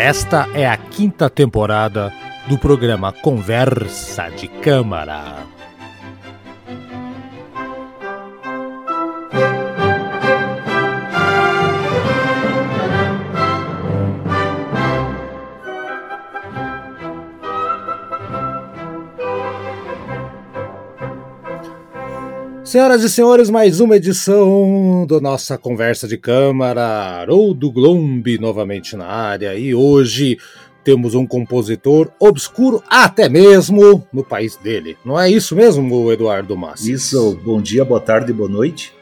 Esta é a quinta temporada do programa Conversa de Câmara. Senhoras e senhores, mais uma edição do nossa conversa de câmara, ou do Glombe novamente na área. E hoje temos um compositor obscuro até mesmo no país dele. Não é isso mesmo, Eduardo Massi? Isso, bom dia, boa tarde, boa noite.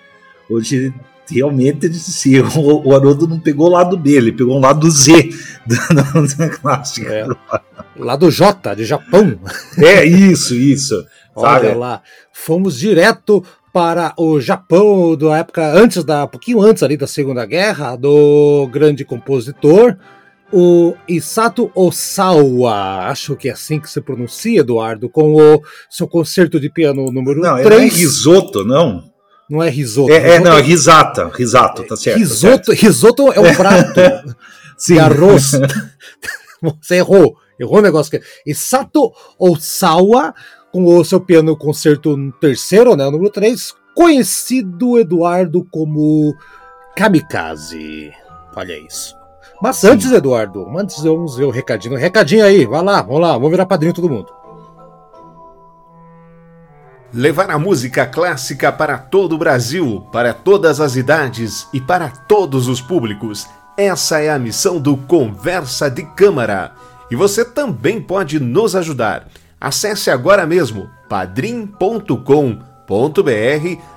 Hoje realmente se o, o Haroldo não pegou o lado B, ele pegou o lado Z da, clássica. É, lado J, de Japão. É, isso, isso. Olha lá, fomos direto para o Japão da época antes da, um pouquinho antes ali da Segunda Guerra, do grande compositor, o Isato Osawa, acho que é assim que se pronuncia, Eduardo, com o seu concerto de piano número 3. Não, 3. não é risoto, não. Não é risoto. É, é não, é risata, risato, tá certo. Risoto, tá certo. risoto é um prato de arroz. Você errou, errou o negócio. Que... Isato Osawa com o seu piano concerto terceiro, né, número 3, conhecido Eduardo como Kamikaze. Olha isso. Mas Sim. antes, Eduardo, antes vamos ver o recadinho. Recadinho aí, vai lá, vamos lá, vamos virar padrinho todo mundo. Levar a música clássica para todo o Brasil, para todas as idades e para todos os públicos. Essa é a missão do Conversa de Câmara. E você também pode nos ajudar. Acesse agora mesmo padrim.com.br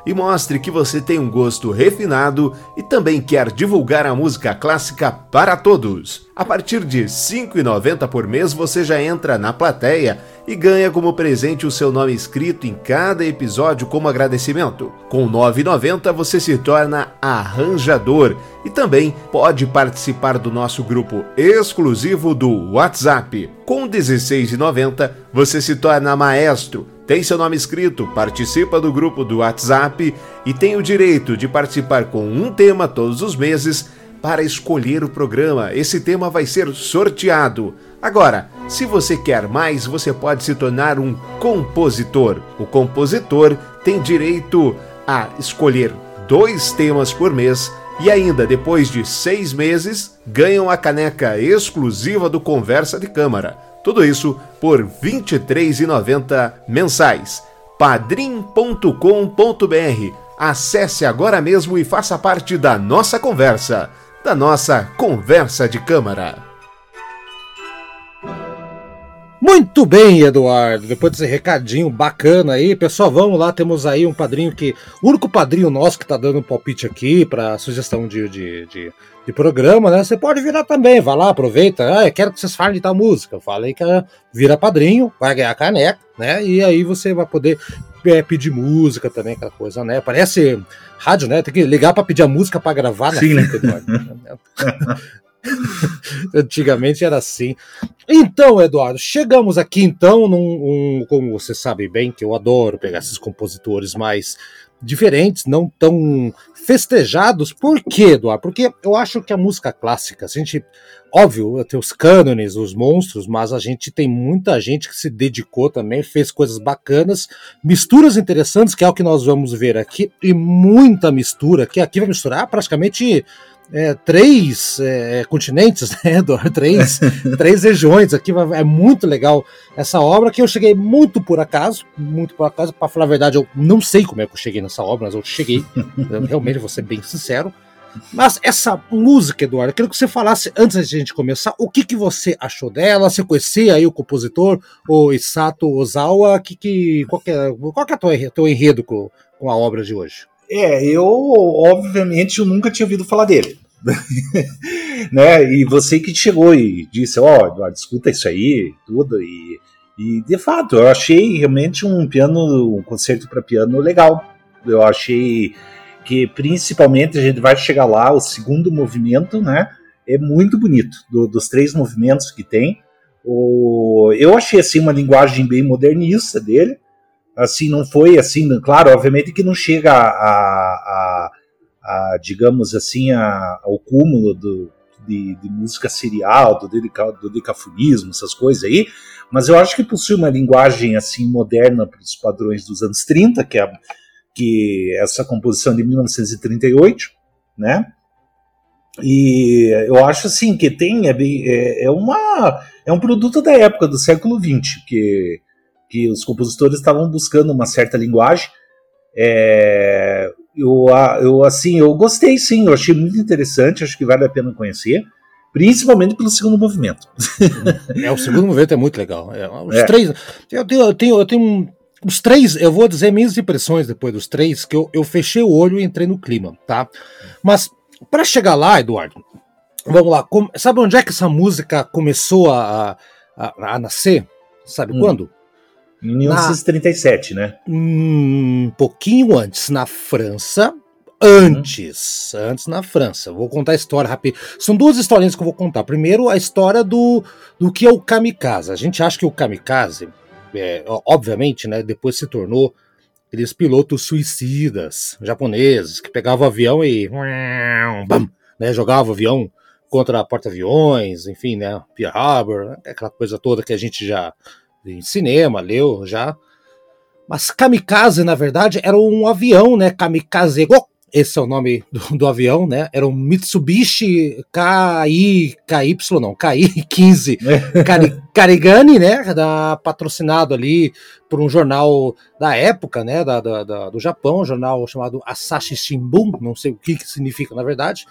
e mostre que você tem um gosto refinado e também quer divulgar a música clássica para todos. A partir de R$ 5,90 por mês você já entra na plateia e ganha como presente o seu nome escrito em cada episódio como agradecimento. Com R$ 9,90 você se torna arranjador e também pode participar do nosso grupo exclusivo do WhatsApp. Com R$ 16,90 você se torna maestro tem seu nome escrito, participa do grupo do WhatsApp e tem o direito de participar com um tema todos os meses para escolher o programa. Esse tema vai ser sorteado. Agora, se você quer mais, você pode se tornar um compositor. O compositor tem direito a escolher dois temas por mês e ainda, depois de seis meses, ganham a caneca exclusiva do Conversa de Câmara. Tudo isso por R$ 23,90 mensais. padrim.com.br. Acesse agora mesmo e faça parte da nossa conversa, da nossa conversa de câmara. Muito bem, Eduardo. Depois desse recadinho bacana aí, pessoal, vamos lá. Temos aí um padrinho que. O único padrinho nosso que tá dando um palpite aqui para sugestão de, de, de, de, programa, né? Você pode virar também, vai lá, aproveita. Ah, eu quero que vocês falem de tal música. Eu falei que vira padrinho, vai ganhar caneca, né? E aí você vai poder é, pedir música também, aquela coisa, né? Parece rádio, né? Tem que ligar para pedir a música para gravar na Sim, fita, Eduardo. Antigamente era assim. Então, Eduardo, chegamos aqui então num, um, como você sabe bem que eu adoro pegar esses compositores mais diferentes, não tão festejados. Por quê, Eduardo? Porque eu acho que a música clássica, a gente, óbvio, tem os cânones, os monstros, mas a gente tem muita gente que se dedicou também, fez coisas bacanas, misturas interessantes, que é o que nós vamos ver aqui, e muita mistura, que aqui vai misturar praticamente é, três é, continentes, né, três, três regiões aqui. É muito legal essa obra que eu cheguei muito por acaso, muito por acaso. Para falar a verdade, eu não sei como é que eu cheguei nessa obra, mas eu cheguei. eu realmente vou ser bem sincero. Mas essa música, Eduardo, eu queria que você falasse, antes de a gente começar, o que, que você achou dela? Você conhecia aí o compositor, o Isato Ozawa? Que, que, qual, que é, qual que é o teu enredo com, com a obra de hoje? É, eu, obviamente, eu nunca tinha ouvido falar dele. né? E você que chegou e disse, ó, oh, escuta isso aí, tudo, e, e de fato, eu achei realmente um piano, um concerto para piano legal. Eu achei que principalmente a gente vai chegar lá, o segundo movimento, né? É muito bonito, do, dos três movimentos que tem. O, eu achei assim uma linguagem bem modernista dele, assim, não foi assim, claro, obviamente que não chega a, a, a, digamos assim, a, ao cúmulo do, de, de música serial, do, deca, do decafonismo, essas coisas aí, mas eu acho que possui uma linguagem assim moderna para os padrões dos anos 30, que é que é essa composição de 1938, né? E eu acho assim que tem é, é, é, uma é um produto da época do século XX que que os compositores estavam buscando uma certa linguagem. É, eu, eu assim eu gostei sim, eu achei muito interessante, acho que vale a pena conhecer, principalmente pelo segundo movimento. é o segundo movimento é muito legal. É, os é. três, eu tenho, eu tenho, eu tenho os três, eu vou dizer minhas impressões depois dos três, que eu, eu fechei o olho e entrei no clima, tá? Mas para chegar lá, Eduardo, vamos lá. Com, sabe onde é que essa música começou a, a, a nascer? Sabe hum. quando? 1937, na, né? Um pouquinho antes, na França. Antes, uhum. antes na França. Vou contar a história rápido. São duas historinhas que eu vou contar. Primeiro, a história do, do que é o kamikaze. A gente acha que o kamikaze, é, obviamente, né, depois se tornou aqueles pilotos suicidas japoneses que pegavam avião e bam, né, jogavam avião contra porta-aviões, enfim, né, Pearl Harbor, aquela coisa toda que a gente já em cinema, leu já. Mas kamikaze, na verdade, era um avião, né? Kamikaze Go. Esse é o nome do, do avião, né? Era um Mitsubishi KI, KY, não, KI-15 Karigani, né? Da, patrocinado ali por um jornal da época, né? Da, da, da, do Japão, um jornal chamado Asahi Shimbun, não sei o que, que significa na verdade.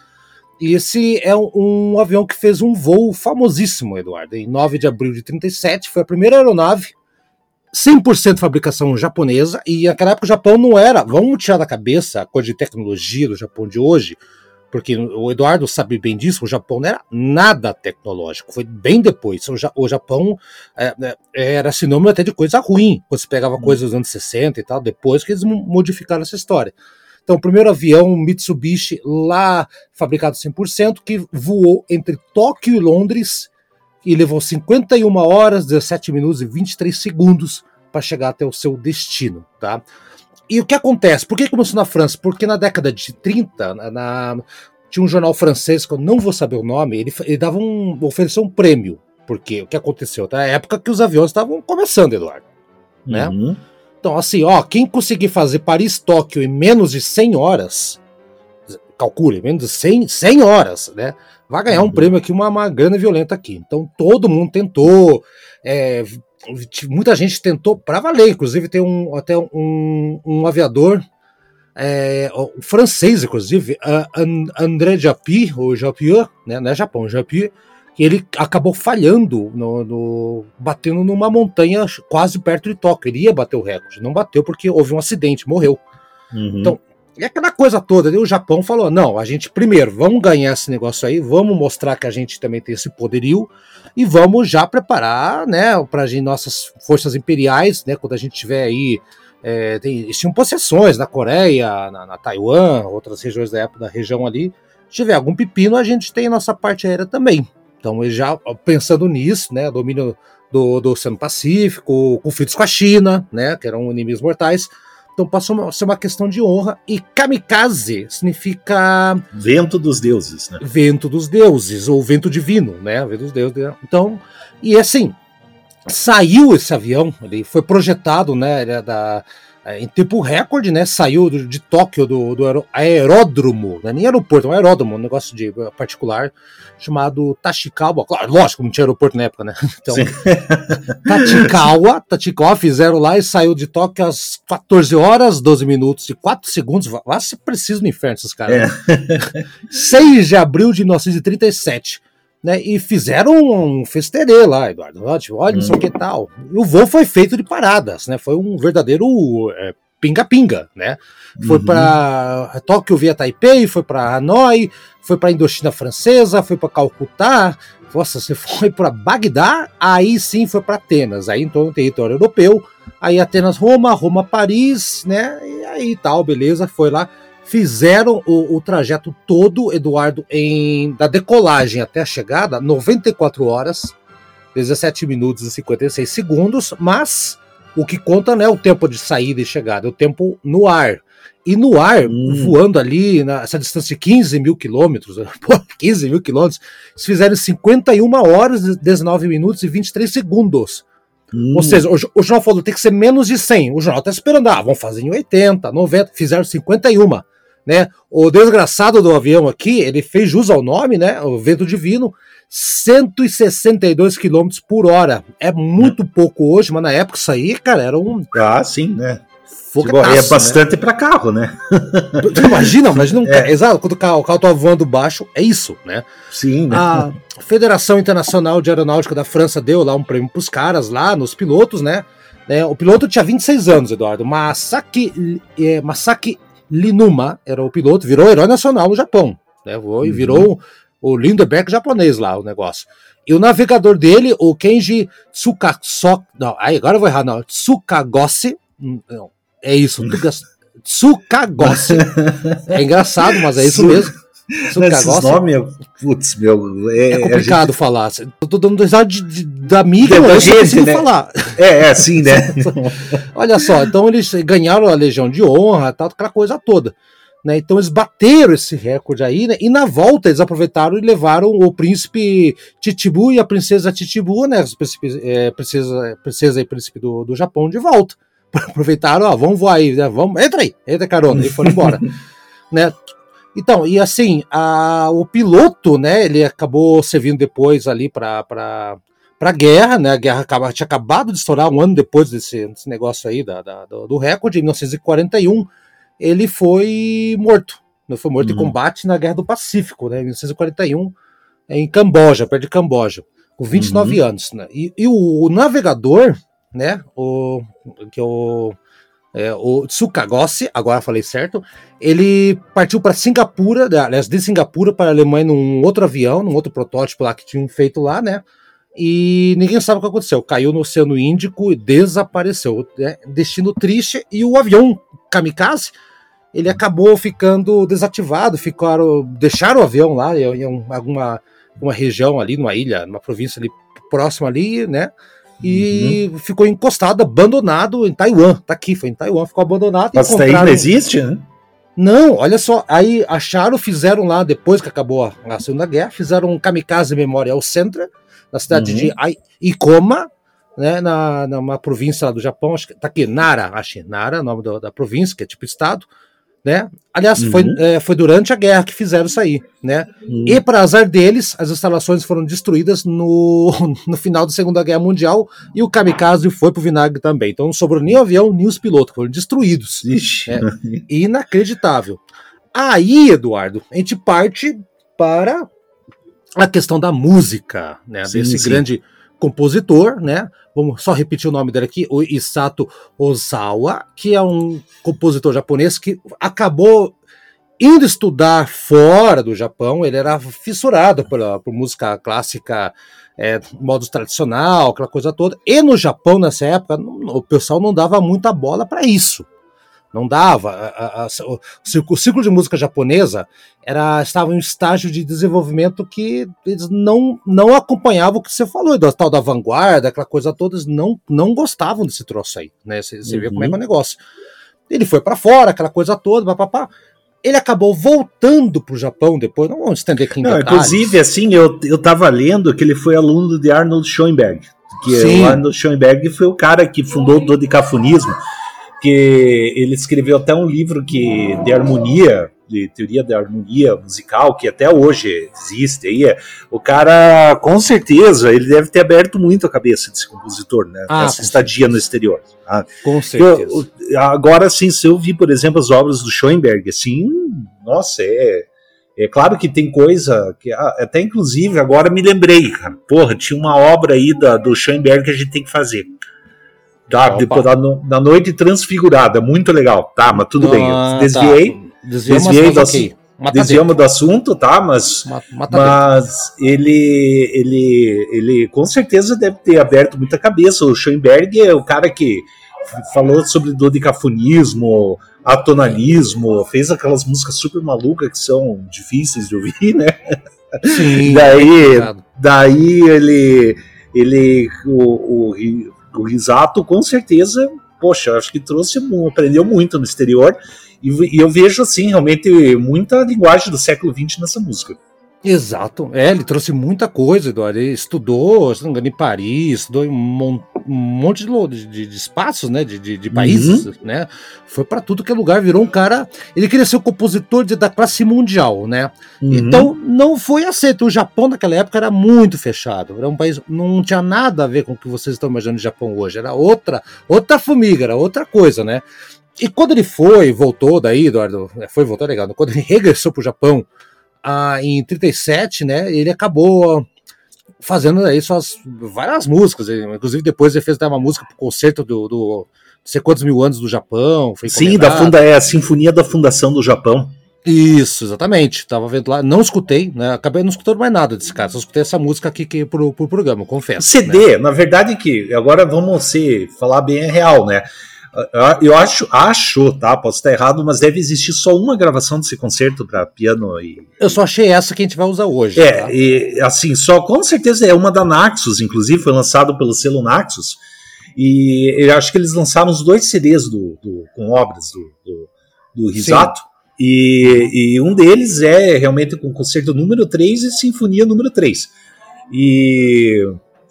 E esse é um, um, avião que fez um voo famosíssimo, Eduardo. Em 9 de abril de 37, foi a primeira aeronave 100% fabricação japonesa, e naquela época o Japão não era, vamos tirar da cabeça a coisa de tecnologia do Japão de hoje, porque o Eduardo sabe bem disso, o Japão não era nada tecnológico, foi bem depois. O, Japão é, é, era sinônimo até de coisa ruim, quando você pegava hum. coisas dos anos 60 e tal, depois que eles modificaram essa história. Então, o primeiro avião Mitsubishi lá fabricado 100% que voou entre Tóquio e Londres e levou 51 horas, 17 minutos e 23 segundos para chegar até o seu destino, tá? E o que acontece? Por que começou na França? Porque na década de 30, na, na tinha um jornal francês que eu não vou saber o nome, ele, ele dava um, ofereceu um prêmio, porque o que aconteceu? Na época que os aviões estavam começando, Eduardo, né? Uhum. Então, assim, ó, quem conseguir fazer Paris-Tóquio em menos de 100 horas, calcule, menos de 100, 100 horas, né? Vai ganhar um uhum. prêmio aqui, uma, uma grana violenta aqui. Então, todo mundo tentou, é, muita gente tentou para valer. Inclusive, tem um, até um, um aviador é, francês, inclusive, André Japy, ou Japier, né? Não é Japão, Japier, que ele acabou falhando, no, no, batendo numa montanha quase perto de Tóquio. Ele ia bater o recorde, não bateu porque houve um acidente, morreu. Uhum. Então, é aquela coisa toda. o Japão falou: não, a gente primeiro vamos ganhar esse negócio aí, vamos mostrar que a gente também tem esse poderio e vamos já preparar, né, para nossas forças imperiais, né, quando a gente tiver aí. É, tem, tinham possessões na Coreia, na, na Taiwan, outras regiões da época da região ali. Se tiver algum pepino, a gente tem nossa parte aérea também. Então, ele já pensando nisso, né, domínio do, do Oceano Pacífico, conflitos com a China, né, que eram inimigos mortais. Então passou a ser uma questão de honra. E kamikaze significa. Vento dos deuses, né? Vento dos deuses, ou vento divino, né? Vento dos deuses. Então, e assim, saiu esse avião, ele foi projetado, né? É da é, em tempo recorde, né? Saiu de, de Tóquio do, do aeródromo, né? nem aeroporto, é um aeródromo, um negócio de uh, particular chamado Tachikawa. Claro, lógico, não tinha aeroporto na época, né? Então, Tachikawa, Tachikawa fizeram lá e saiu de Tóquio às 14 horas, 12 minutos e 4 segundos. Lá se precisa no inferno esses caras. É. Né? 6 de abril de 1937 né, e fizeram um festerê lá, Eduardo. Olha, não sei o que tal. E o voo foi feito de paradas, né? Foi um verdadeiro é, pinga-pinga, né? Foi uhum. para Tóquio via Taipei, foi para Hanoi, foi para Indochina Francesa, foi para Calcutá. Nossa, você foi para Bagdá, aí sim foi para Atenas, aí então território europeu. Aí Atenas, Roma, Roma, Paris, né? E aí tal, beleza, foi lá fizeram o, o, trajeto todo, Eduardo, em da decolagem até a chegada, 94 horas, 17 minutos e 56 segundos, mas o que conta não é o tempo de saída e chegada, é o tempo no ar. E no ar, hum. voando ali, nessa distância de 15 mil quilômetros, 15 mil quilômetros, eles fizeram 51 horas, 19 minutos e 23 segundos. Hum. Ou seja, o, o, jornal falou tem que ser menos de 100. O jornal está esperando, ah, vão fazer em 80, 90, fizeram 51. Né? O desgraçado do avião aqui, ele fez jus ao nome, né? O vento divino, 162 km por hora. É muito é. pouco hoje, mas na época isso aí, cara, era um. Ah, sim, né? Tipo, é bastante né? para carro, né? Imagina, imagina um é. Exato, quando o carro, o carro tá voando baixo, é isso, né? Sim, né? A Federação Internacional de Aeronáutica da França deu lá um prêmio pros caras lá, nos pilotos, né? É, o piloto tinha 26 anos, Eduardo. Masaki, é, Masaki Linuma era o piloto, virou herói nacional no Japão. Né? Uhum. E virou o Lindeberg japonês lá, o negócio. E o navegador dele, o Kenji Tsukasok. Não, aí agora eu vou errar, não. Tsukagose. Hum, não, é isso. Tsukagose. é engraçado, mas é isso mesmo. Esses nomes, putz, meu. É, é complicado gente... falar. Eu tô dando risada de, de, da mídia, eu gente, né? falar. É, é assim, né? Olha só, então eles ganharam a Legião de Honra, tal, aquela coisa toda. Né? Então eles bateram esse recorde aí, né? E na volta eles aproveitaram e levaram o príncipe Titibu e a princesa Titibu, né? As é, princesa, princesa e príncipe do, do Japão de volta. Aproveitaram, ó, vamos voar aí, né? Vamos, entra aí, entra carona, e foram embora. né? Então, e assim, a, o piloto, né, ele acabou servindo depois ali para para guerra, né? A guerra acaba, tinha acabado de estourar um ano depois desse, desse negócio aí da, da do, do, recorde, em 1941, ele foi morto. Ele foi morto uhum. em combate na Guerra do Pacífico, né? Em 1941, em Camboja, perto de Camboja, com 29 uhum. anos. Né? E, e o, o, navegador, né? O, que é o é, o Tsukagose, agora falei certo, ele partiu para Singapura, aliás, de Singapura para a Alemanha num outro avião, num outro protótipo lá que tinham feito lá, né? E ninguém sabe o que aconteceu. Caiu no Oceano Índico e desapareceu. Né? Destino triste. E o avião kamikaze, ele acabou ficando desativado. Ficaram, deixaram o avião lá em alguma uma região ali, numa ilha, numa província ali próxima ali, né? E uhum. ficou encostado, abandonado em Taiwan. Tá aqui, foi em Taiwan, ficou abandonado. Mas isso aí não existe, né? Não, olha só, aí acharam, fizeram lá, depois que acabou a, Segunda Guerra, fizeram um kamikaze Memorial Center, na cidade uhum. de Ikoma, né, na, numa província do Japão, acho que tá aqui, Nara, acho Nara, nome da província, que é tipo estado, né? Aliás, uhum. foi, é, foi durante a guerra que fizeram isso aí, né? Uhum. E para azar deles, as instalações foram destruídas no, no final da Segunda Guerra Mundial e o kamikaze foi pro vinagre também. Então não sobrou nem o avião, nem os pilotos, foram destruídos. Ixi. É, inacreditável. Aí, Eduardo, a gente parte para a questão da música, né? Sim, desse sim. grande compositor, né? Vamos só repetir o nome dele aqui, o Isato Ozawa, que é um compositor japonês que acabou indo estudar fora do Japão. Ele era fissurado por, por música clássica, é, modo tradicional, aquela coisa toda. E no Japão, nessa época, o pessoal não dava muita bola para isso não dava. A, a, a, o, o, ciclo de música japonesa era estava em um estágio de desenvolvimento que eles não, não acompanhavam o que você falou, da tal da vanguarda, aquela coisa toda, eles não, não gostavam desse troço aí, né? Você, você uhum. vê como é que é o negócio. Ele foi para fora, aquela coisa toda, papapá. Ele acabou voltando para o Japão depois, não vamos estender aqui em não, Inclusive, assim, eu, eu tava lendo que ele foi aluno de Arnold Schoenberg, que Sim. o Arnold Schoenberg foi o cara que fundou o dodicafonismo que ele escreveu até um livro que de harmonia, de teoria da harmonia musical, que até hoje existe aí. O cara, com certeza, ele deve ter aberto muito a cabeça desse compositor, né? Ah, Essa estadia certeza. no exterior. Ah, com certeza. Eu, agora, assim, se eu vi, por exemplo, as obras do Schoenberg, assim, nossa, é. É claro que tem coisa que ah, até inclusive agora me lembrei, cara. Porra, tinha uma obra aí da, do Schoenberg que a gente tem que fazer. Tá, depois da, da, noite transfigurada, muito legal. Tá, mas tudo ah, bem. Tá. desviei. Tá. Desviei do, okay. desviamos do assunto, tá? Mas, mas ele, ele, ele com certeza deve ter aberto muita cabeça. O Schoenberg é o cara que falou sobre dodicafonismo, atonalismo, fez aquelas músicas super malucas que são difíceis de ouvir, né? Sim, daí, daí ele, ele o o Risato, com certeza, poxa, acho que trouxe, aprendeu muito no exterior E, e eu vejo, assim, realmente muita linguagem do século XX nessa música. Exato, é, ele trouxe muita coisa, Eduardo. Ele estudou, se não engano, em Paris, estudou em um, monte de, de, de, espaços, né? De, de, países, uhum. né? Foi para tudo que é lugar, virou um cara. Ele queria ser o compositor de, da classe mundial, né? Uhum. Então não foi aceito. O Japão naquela época era muito fechado. Era um país, não tinha nada a ver com o que vocês estão imaginando de Japão hoje. Era outra, outra formiga, era outra coisa, né? E quando ele foi, voltou daí, Eduardo, é, foi voltou legal. Quando ele regressou para o Japão ah, em 37, né, ele acabou fazendo aí suas várias músicas, inclusive depois ele fez até uma música para o concerto do, do sei quantos mil anos do Japão. Sim, da funda é a Sinfonia da Fundação do Japão. Isso, exatamente. Tava vendo lá, não escutei, né? Acabei não escutando mais nada desse cara, só escutei essa música aqui que, pro, pro programa, confesso. CD, né? na verdade que agora vamos se falar bem é real, né? Eu acho, acho, tá? Posso estar errado, mas deve existir só uma gravação desse concerto para piano e. Eu só achei essa que a gente vai usar hoje. É, tá? e assim, só com certeza é uma da Naxos, inclusive, foi lançado pelo selo Naxos. E eu acho que eles lançaram os dois CDs do, do com obras do, do, do Risato. E, e, um deles é realmente com o concerto número 3 e Sinfonia número 3. E,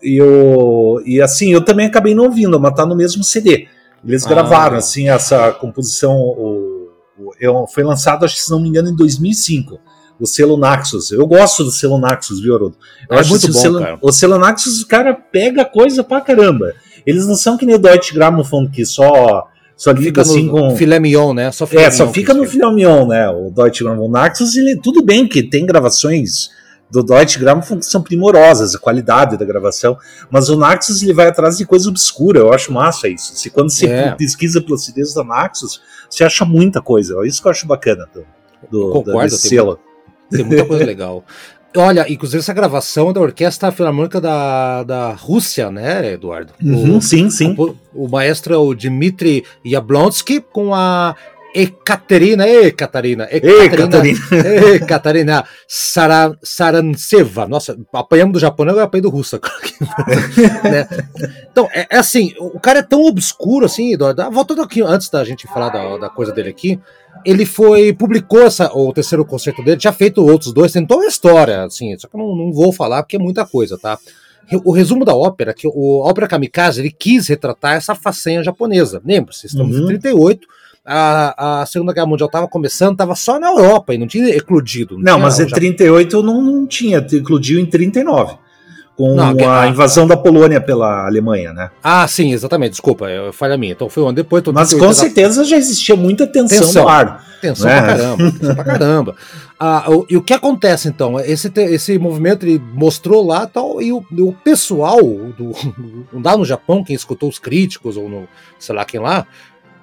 e, eu, e assim, eu também acabei não ouvindo, mas tá no mesmo CD. Eles ah, gravaram, assim, essa composição. O, o, foi lançado, acho que se não me engano, em 2005. O selo Naxos. Eu gosto do selo Naxos, viu, Haroldo? Eu é acho muito bom, o selo, cara. O selo Naxos, o cara pega coisa pra caramba. Eles não são que nem o Deutsche Grammophon, que só só fica assim com filé mignon, né? Só filé é, só fica no filé mignon, né? O Deutsche Grammophon Naxos, ele tudo bem que tem gravações do Deutsche Grammophon são primorosas, a qualidade da gravação, mas o Naxos ele vai atrás de coisa obscura, eu acho massa isso. Se quando você é. pesquisa pela CDs da Naxos, você acha muita coisa, é isso que eu acho bacana do, do Concordo, selo. Tem muita coisa legal. Olha, inclusive essa gravação é da Orquestra Filarmônica da, da Rússia, né, Eduardo? Uhum, o, sim, sim. O, o, maestro é o Dmitry Yablonsky com a Ekaterina, e Catarina, e Catarina Sara, Sarantseva. Nossa, apanhamos do japonês, agora apanhei do russo. né? Então, é, é, assim, o cara é tão obscuro assim, Eduardo. Voltando aqui, antes da gente falar da, da coisa dele aqui, ele foi, publicou essa, o terceiro concerto dele, tinha feito outros dois, tentou a história, assim, só que eu não, não vou falar porque é muita coisa, tá? o resumo da ópera, que o a ópera Kamikaze, ele quis retratar essa façanha japonesa. Lembre-se, estamos uhum. em 38, a, a Segunda Guerra Mundial estava começando, estava só na Europa e não tinha eclodido. Não, não mas em 38 não, não tinha, eclodiu em 39 com não, a, a invasão da Polônia pela Alemanha, né? Ah, sim, exatamente. Desculpa, falha minha. Então foi um ano depois. Mas com certeza já existia muita tensão, tensão no ar. Tensão né? pra caramba. Tensão pra caramba. Ah, o, e o que acontece então? Esse, esse movimento ele mostrou lá tal, e o, o pessoal do, lá no Japão, quem escutou os críticos, ou no, sei lá quem lá,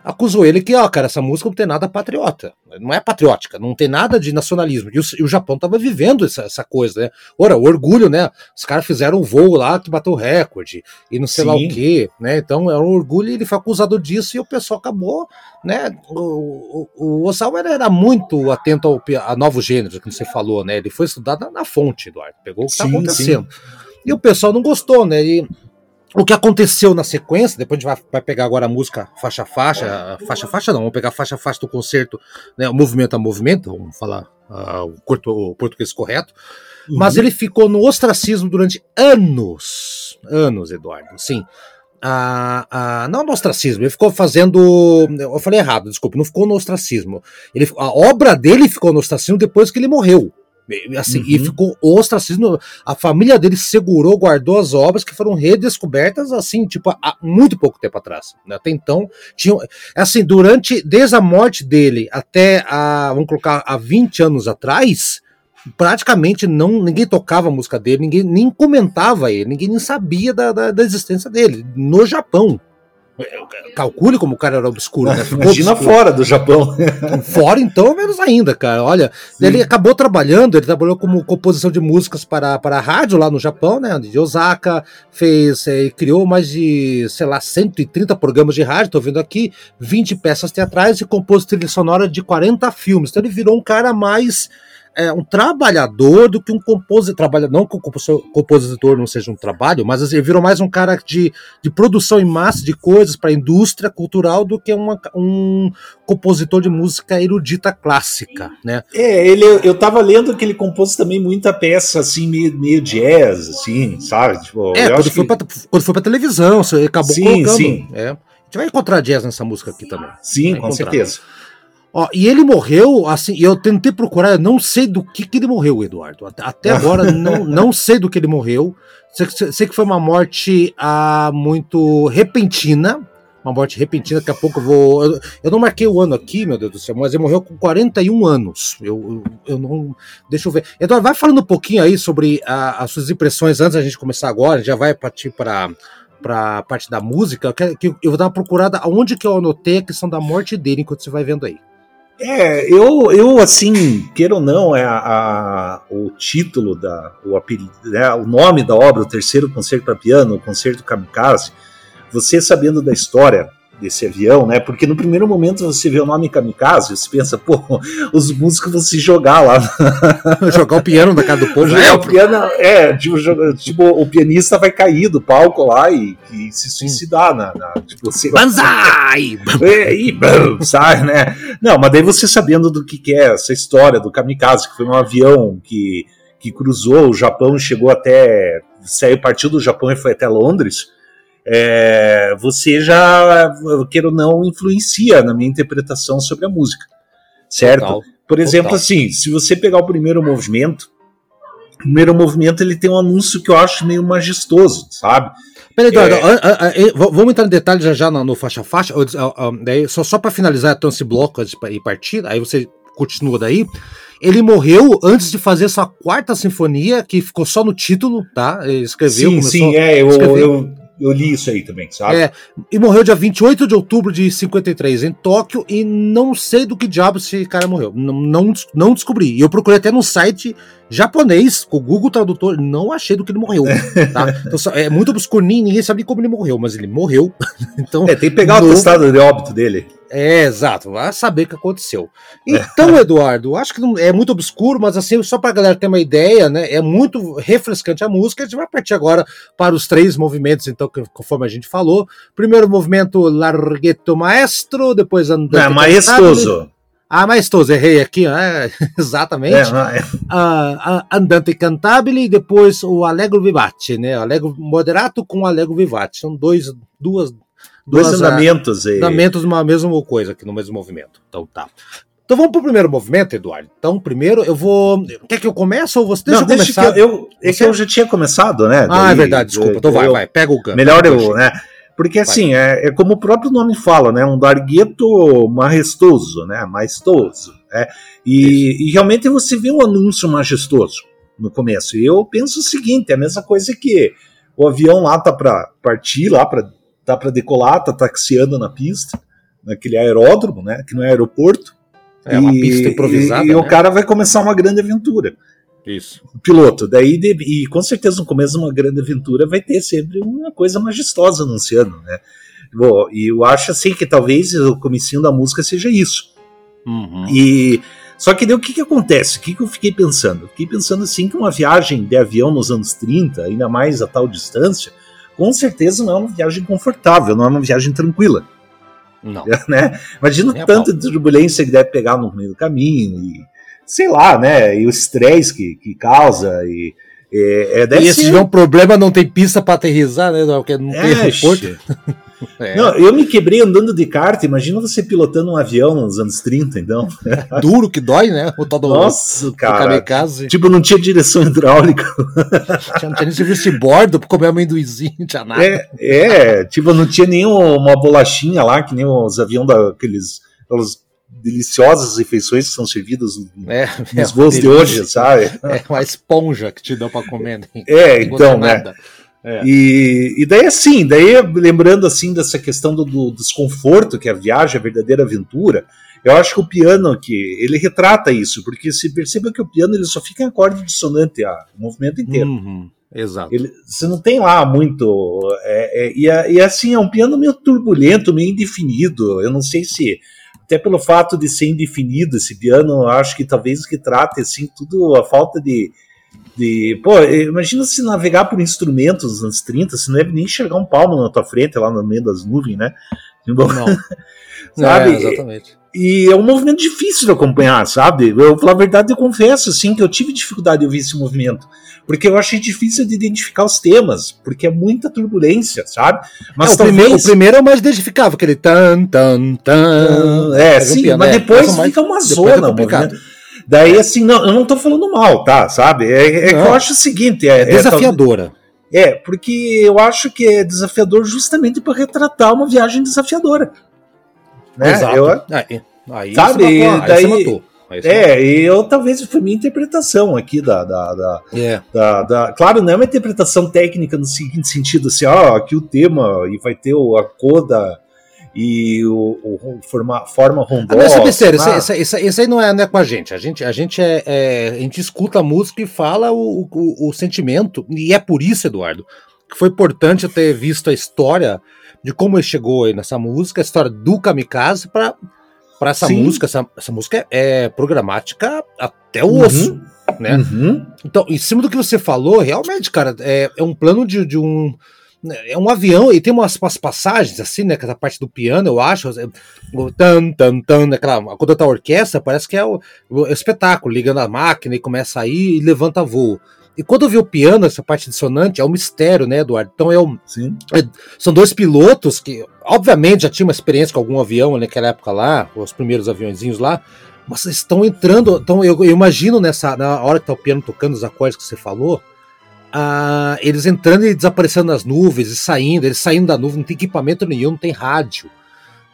acusou ele que, ó, cara, essa música não tem nada patriota, não é patriótica, não tem nada de nacionalismo. E o, e o Japão tava vivendo essa, essa, coisa, né? Ora, o orgulho, né? Os caras fizeram um voo lá que bateu recorde e não sei Sim. lá o quê, né? Então é um orgulho e ele foi acusado disso e o pessoal acabou, né? O, o, o Osawa era muito atento ao, a novos gêneros, que você falou, né? Ele foi estudado na, na fonte, Eduardo, pegou o que tá acontecendo. Sim. E o pessoal não gostou, né? E, o que aconteceu na sequência, depois a gente vai, vai pegar agora a música faixa a faixa, faixa a faixa não, vamos pegar faixa a faixa do concerto, né, movimento a movimento, vamos falar uh, o, corto, o, português correto, uhum. mas ele ficou no ostracismo durante anos, anos, Eduardo, sim. Ah, ah, não no ostracismo, ele ficou fazendo. Eu falei errado, desculpa, não ficou no ostracismo. Ele, a obra dele ficou no ostracismo depois que ele morreu. Assim, uhum. E ficou ostracismo. A família dele segurou, guardou as obras que foram redescobertas, assim, tipo, há muito pouco tempo atrás. Né? Até então, tinham. Assim, durante. Desde a morte dele até a. Vamos colocar, há 20 anos atrás, praticamente não ninguém tocava a música dele, ninguém nem comentava ele, ninguém nem sabia da, da, da existência dele. No Japão. Calcule como o cara era obscuro, né? Imagina obscuro. fora do Japão. fora, então, menos ainda, cara. Olha, Sim. ele acabou trabalhando, ele trabalhou como composição de músicas para, para a rádio lá no Japão, né? De Osaka, fez, é, criou mais de, sei lá, 130 programas de rádio, tô vendo aqui, 20 peças teatrais e compôs trilha sonora de 40 filmes. Então ele virou um cara mais é, um trabalhador do que um compositor. Trabalha, não que o compositor não seja um trabalho, mas assim, ele virou mais um cara de, de produção em massa de coisas para a indústria cultural do que uma, um compositor de música erudita clássica, né? É, ele, eu tava lendo que ele compôs também muita peça assim, meio, meio jazz, assim, sabe? Tipo, é, quando foi, que... pra, quando foi pra televisão, você acabou sim, colocando. Sim. É. A gente vai encontrar jazz nessa música aqui também. Sim, com certeza. Ó, e ele morreu, assim, eu tentei procurar, não sei do que, que ele morreu, Eduardo. Até agora, não, não sei do que ele morreu. Sei, sei que foi uma morte ah, muito repentina. Uma morte repentina, daqui a pouco eu vou. Eu, eu, não marquei o ano aqui, meu Deus do céu, mas ele morreu com 41 anos. Eu, eu, eu não. Deixa eu ver. Eduardo, vai falando um pouquinho aí sobre a, as suas impressões antes da gente começar agora. Já vai partir para para a parte da música, eu, quero, eu vou dar uma procurada aonde que eu anotei a questão da morte dele, enquanto você vai vendo aí. É, eu, eu assim, queira ou não, é a, a o título, da, o, apelido, né, o nome da obra, o terceiro concerto para piano, o concerto Kamikaze, você sabendo da história desse avião, né? Porque no primeiro momento você vê o nome Kamikaze, você pensa, pô, os músicos vão se jogar lá. jogar o piano na casa do povo. É, o piano, é, tipo, tipo, o pianista vai cair do palco lá e, e se suicidar na. na tipo, assim, Banzai! É, e, sai, né? Não, mas daí você sabendo do que, que é essa história do Kamikaze, que foi um avião que, que cruzou o Japão, chegou até. saiu, partiu do Japão e foi até Londres é, você já, queira ou não, influencia na minha interpretação sobre a música. Certo? Total, Por exemplo, total. assim, se você pegar o primeiro movimento, o primeiro movimento ele tem um anúncio que eu acho meio majestoso, sabe? Peraí, Eduardo, é... vamos entrar em detalhes já já no, no faixa faixa. Daí, só só para finalizar então esse bloco e partir, aí você continua daí. Ele morreu antes de fazer essa quarta sinfonia, que ficou só no título, tá? Ele escreveu. Sim, sim, é. Eu, eu, eu li isso aí também, sabe? É, e morreu dia 28 de outubro de 53 em Tóquio e não sei do que diabo esse cara morreu. Não, não, não descobri. E eu procurei até no site japonês, com o Google Tradutor, não achei do que ele morreu. Tá? Então, é muito obscuro, ninguém sabe como ele morreu, mas ele morreu. então, é, tem que pegar no... o atestado de óbito dele. É, exato, vai saber o que aconteceu. Então, Eduardo, acho que não, é muito obscuro, mas assim, só para a galera ter uma ideia, né? É muito refrescante a música. A gente vai partir agora para os três movimentos, então, conforme a gente falou. Primeiro movimento, Larghetto Maestro, depois Andante. É, maestoso. Ah, maestoso, errei aqui, é, exatamente. É, é. Andante Cantabile e depois o Allegro Vivace, né? Allegro Moderato com Allegro Vivace. São dois, duas Dois duas, andamentos. aí. Andamentos uma mesma coisa aqui no mesmo movimento. Então tá. Então vamos pro primeiro movimento, Eduardo. Então, primeiro eu vou. Quer que eu comece ou você deixa Não, eu deixa começar? Eu, eu, é que eu já tinha começado, né? Ah, é verdade, desculpa. Então vai, vai, pega o canto. Melhor eu, né? Porque assim, é, é, como o próprio nome fala, né? Um dargueto majestoso, né? Maestoso. Né? E, e, realmente você vê um anúncio majestoso no começo. E eu penso o seguinte: é a mesma coisa que o avião lá tá para partir, lá para tá para decolar, tá taxiando na pista, naquele aeródromo, né? Que não é aeroporto. É uma pista improvisada. E, e né? o cara vai começar uma grande aventura. Isso. O piloto. Daí, e com certeza no começo de uma grande aventura vai ter sempre uma coisa majestosa anunciando, né? Bom, e eu acho assim que talvez o comecinho da música seja isso. Uhum. E só que daí o que, que acontece? O que, que eu fiquei pensando? fiquei pensando assim que uma viagem de avião nos anos 30, ainda mais a tal distância, com certeza não é uma viagem confortável, não é uma viagem tranquila. Não. Né? Imagina o tanto de turbulência que deve pegar no meio do caminho, e sei lá, né? E o estresse que, que causa, e. É, é e se tiver um problema, não tem pista para aterrizar, né? Porque não tem é, aeroporto. É. Não, eu me quebrei andando de kart. Imagina você pilotando um avião nos anos 30, então. Duro que dói, né? O tal do, Nossa, cara. Kamikaze. Tipo, não tinha direção hidráulica. Não tinha nem serviço de bordo pra comer amendoizinho, não tinha nada. É, é, tipo, não tinha nem uma bolachinha lá, que nem os aviões daqueles. Deliciosas refeições que são servidas é, nos é voos de hoje, sabe? É uma esponja que te dão para comer. Né? É, então, né? É. E, e daí assim, daí lembrando assim dessa questão do, do, desconforto que a viagem, a verdadeira aventura, eu acho que o piano que ele retrata isso, porque se perceba que o piano ele só fica em acorde dissonante o movimento inteiro. Uhum, exato. Ele, você não tem lá muito. É, é, e, e assim, é um piano meio turbulento, meio indefinido. Eu não sei se. Até até pelo fato de ser indefinido esse piano, acho que talvez o que trate assim tudo a falta de de, pô, imagina se navegar por instrumentos nos anos 30, você não deve nem enxergar um palmo na tua frente lá no meio das nuvens, né? Não. sabe? É, exatamente. E é um movimento difícil de acompanhar, sabe? Eu, pela verdade, eu confesso, assim, que eu tive dificuldade de ouvir esse movimento. Porque eu achei difícil de identificar os temas, porque é muita turbulência, sabe? Mas é, o, talvez... primeiro, o primeiro é o mais identificável, aquele tan, tan, tan. É, sim, piano, mas é, depois fica uma zona, é Daí, assim, não, eu não tô falando mal, tá? Sabe? É, é que eu acho o seguinte: é, é desafiadora. É, porque eu acho que é desafiador justamente para retratar uma viagem desafiadora. Né? Exato. Eu, aí, aí sabe? Você matou, daí, aí matou. É, e eu talvez foi minha interpretação aqui da da, da. É. da, da, Claro, não é uma interpretação técnica no seguinte sentido, assim, ó, aqui o tema e vai ter a coda e o, o forma, forma rondosa. Ah, mas sério, isso, isso, isso, aí não é, não é com a gente. A gente, a gente, é, é a gente escuta a música e fala o, o, o sentimento, e é por isso, Eduardo, que foi importante eu ter visto a história de como ele chegou aí nessa música, a história do Kamikaze para para essa Sim. música. Essa, essa música é programática até o uhum. osso, né? Uhum. Então, em cima do que você falou, realmente, cara, é, é um plano de, de um é um avião e tem umas, umas passagens assim, né? Aquela parte do piano, eu acho. O tan, tan, tan, aquela, quando tá a orquestra, parece que é o, o, espetáculo, ligando a máquina e começa a ir e levanta voo. E quando eu vi o piano, essa parte dissonante, é um mistério, né, Eduardo? Então é um, Sim. É, são dois pilotos que, obviamente, já tinham uma experiência com algum avião naquela época lá, os primeiros aviãozinhos lá, mas estão entrando. Então eu, eu, imagino nessa na hora que tá o piano tocando os acordes que você falou, uh, eles entrando e desaparecendo nas nuvens e saindo, eles saindo da nuvem, não tem equipamento nenhum, não tem rádio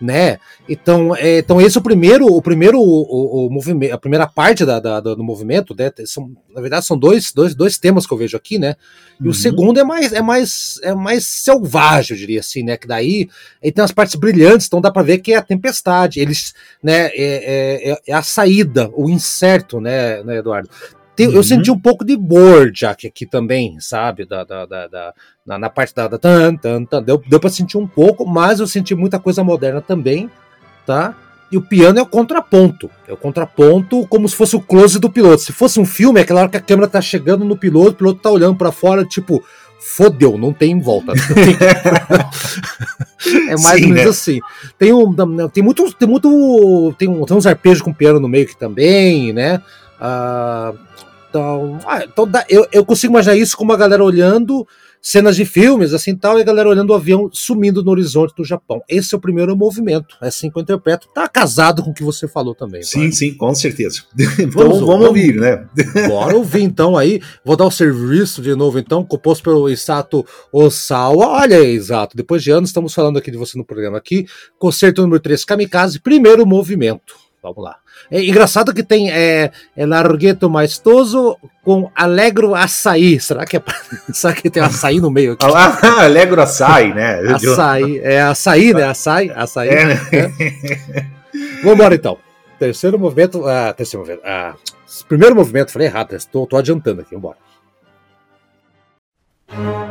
né? Então, é, então esse é o primeiro, o primeiro, o, o movimento, a primeira parte da, da, do movimento, né? São, na verdade, são dois, dois, dois temas que eu vejo aqui, né? E uhum. o segundo é mais, é mais, é mais selvagem, eu diria assim, né? Que daí ele tem umas partes brilhantes, então dá para ver que é a tempestade, eles, né? É, é, é, é a saída, o incerto, né, né Eduardo? Uhum. Eu senti um pouco de Borjak aqui também, sabe? Da, da, da, da na, na, parte da. da tan, tan, tan. Deu, deu pra sentir um pouco, mas eu senti muita coisa moderna também, tá? E o piano é o contraponto. É o contraponto como se fosse o close do piloto. Se fosse um filme, é aquela hora que a câmera tá chegando no piloto, o piloto tá olhando para fora, tipo, fodeu, não tem volta. é mais Sim, ou menos né? assim. Tem, um, tem muito. Tem muito. Tem, um, tem uns arpejos com piano no meio aqui também, né? Uh, então, ah, então dá, eu, eu consigo imaginar isso com uma galera olhando cenas de filmes, assim tal, e a galera olhando o avião sumindo no horizonte do Japão. Esse é o primeiro movimento. É assim que eu interpreto. Tá casado com o que você falou também. Sim, pai. sim, com certeza. Então vamos, vamos ouvir, né? Bora ouvir então aí. Vou dar o serviço de novo, então, composto pelo Isato Osawa. Olha aí, Isato, depois de anos estamos falando aqui de você no programa aqui. Concerto número 3, Kamikaze, primeiro movimento. Vamos lá. É engraçado que tem é, é Largueto Maestoso com Alegro Açaí. Será que, é, será que tem açaí no meio aqui? Ah, Alegro Açaí, né? Açaí. É açaí, né? Açaí. açaí é. Né? Vamos embora então. Terceiro movimento. Ah, terceiro movimento. Ah, primeiro movimento, falei errado, estou adiantando aqui. Vamos embora.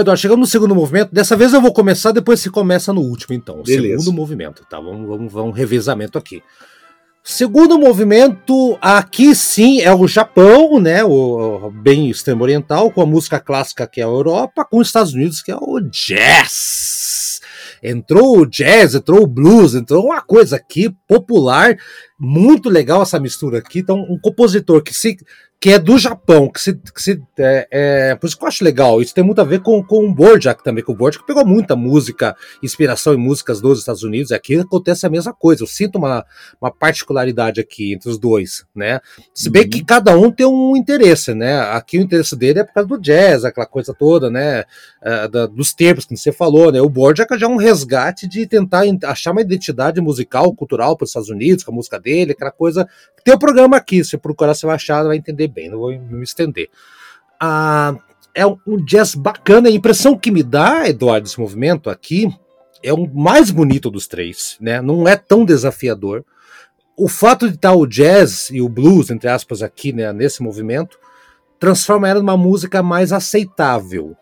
Olha, Eduardo, chegamos no segundo movimento. Dessa vez eu vou começar, depois você começa no último, então. Beleza. Segundo movimento, tá? Vamos, vamos, vamos um revezamento aqui. Segundo movimento, aqui sim é o Japão, né? O bem extremo oriental, com a música clássica que é a Europa, com os Estados Unidos que é o jazz. Entrou o jazz, entrou o blues, entrou uma coisa aqui popular, muito legal essa mistura aqui. Então, um compositor que se que é do Japão, que se. Que se é, é, por isso que eu acho legal. Isso tem muito a ver com, com o Borjak também, com o Borjak pegou muita música, inspiração em músicas dos Estados Unidos. Aqui acontece a mesma coisa. Eu sinto uma, uma particularidade aqui entre os dois, né? Se bem uhum. que cada um tem um interesse, né? Aqui o interesse dele é por causa do jazz, aquela coisa toda, né? Uh, da, dos tempos que você falou, né? O Borjak já é um resgate de tentar achar uma identidade musical, cultural para os Estados Unidos, com a música dele, aquela coisa. Tem o um programa aqui, se procurar, você vai achar, vai entender bem, não vou me estender. Ah, é um, um jazz bacana, a impressão que me dá, Eduardo, esse movimento aqui, é o mais bonito dos três, né? Não é tão desafiador. O fato de estar o jazz e o blues, entre aspas, aqui né, nesse movimento, transforma ela numa música mais aceitável,